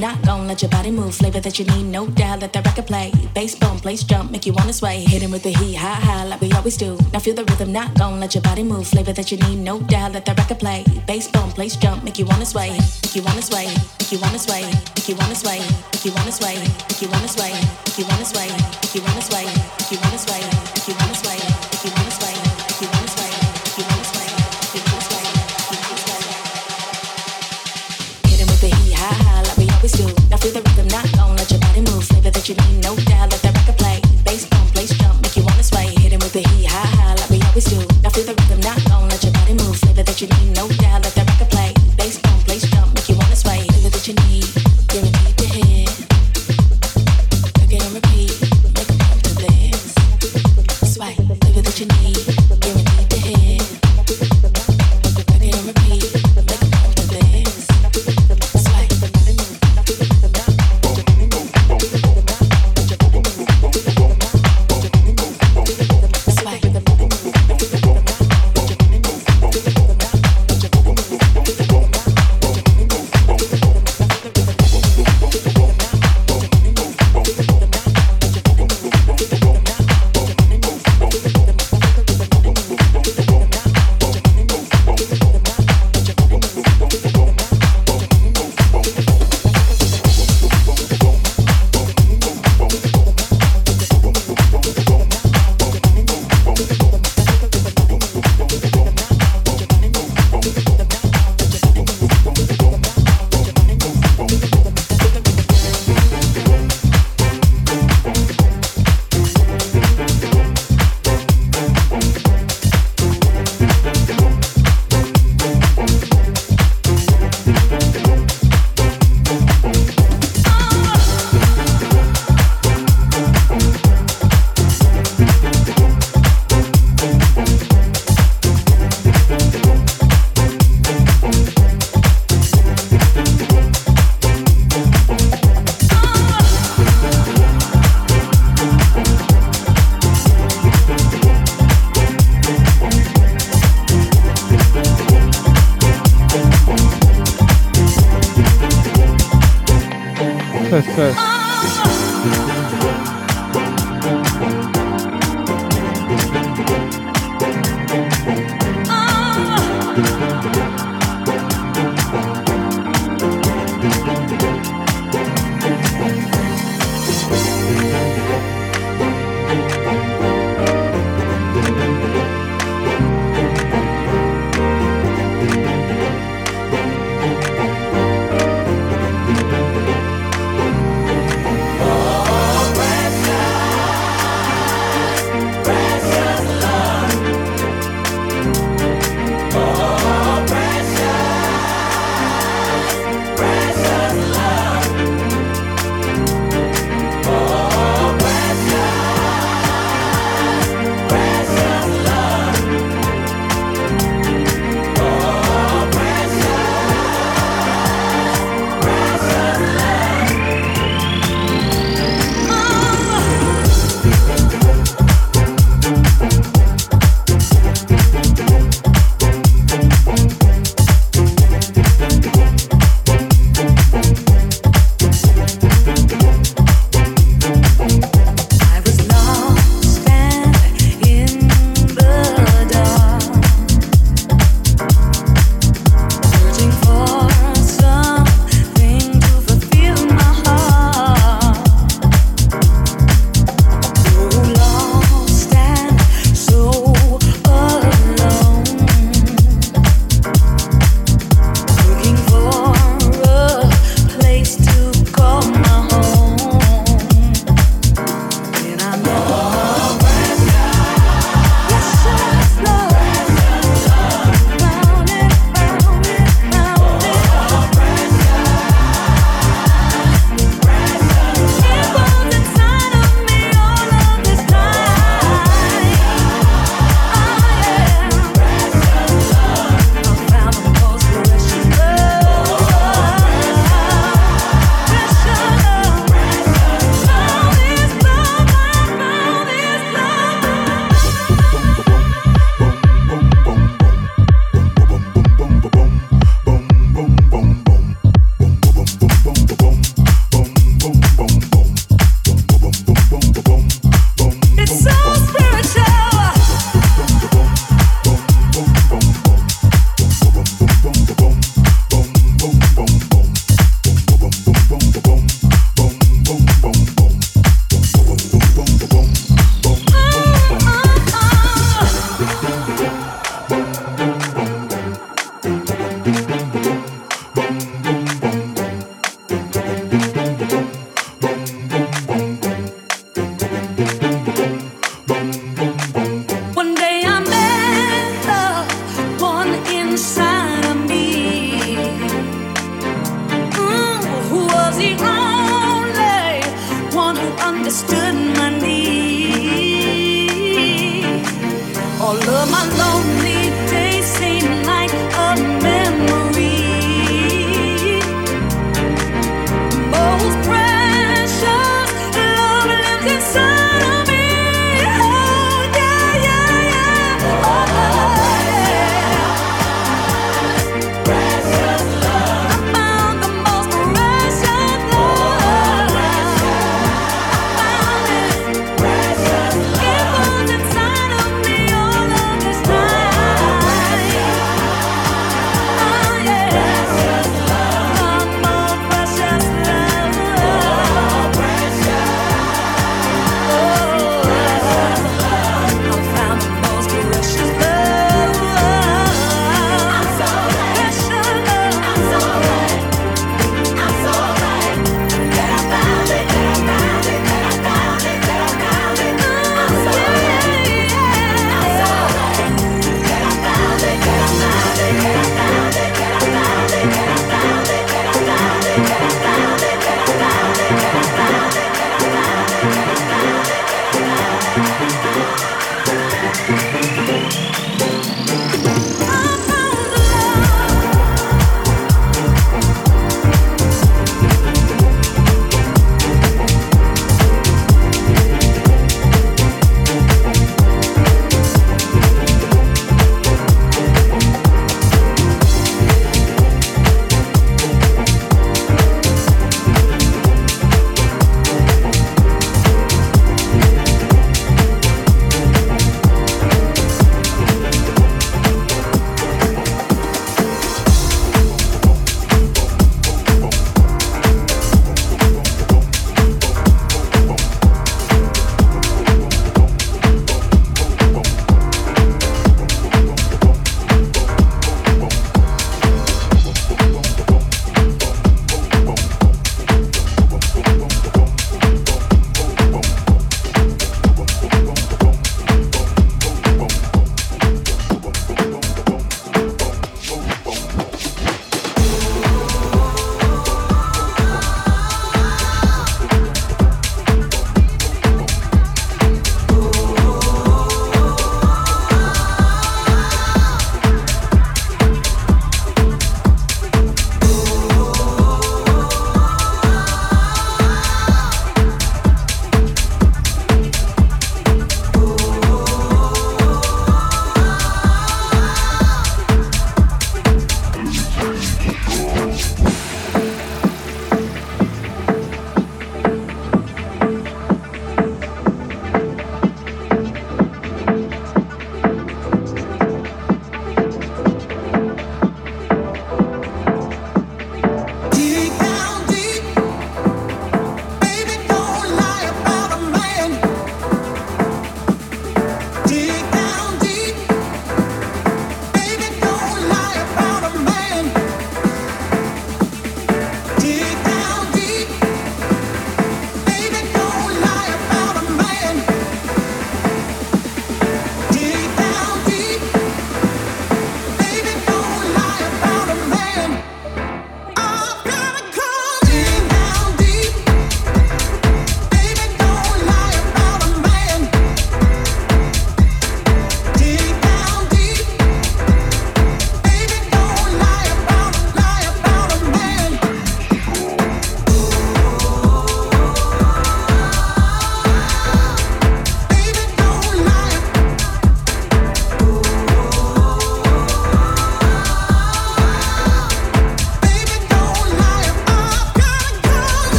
not gon' let your body move. Flavor that you need, no doubt. Let that record play. Bass boom, place jump, make you wanna sway. Hit him with the heat, high high, like we always do. Now feel the rhythm, not gon' let your body move. Flavor that you need, no doubt. Let that record play. Bass boom, place jump, make you wanna sway. Make you wanna sway. Make you wanna sway. Make you wanna sway. Make you wanna sway. Make you wanna sway. Make you wanna sway. Make you wanna sway. Make you wanna sway. Make you wanna sway.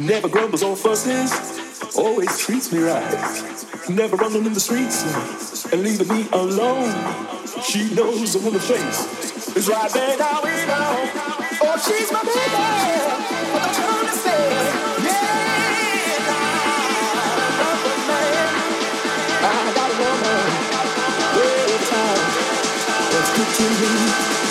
Never grumbles or fusses, always treats me right. Never running in the streets and leaving me alone. She knows the woman face is right there now we know. Oh, she's my baby. What yeah. I got to me.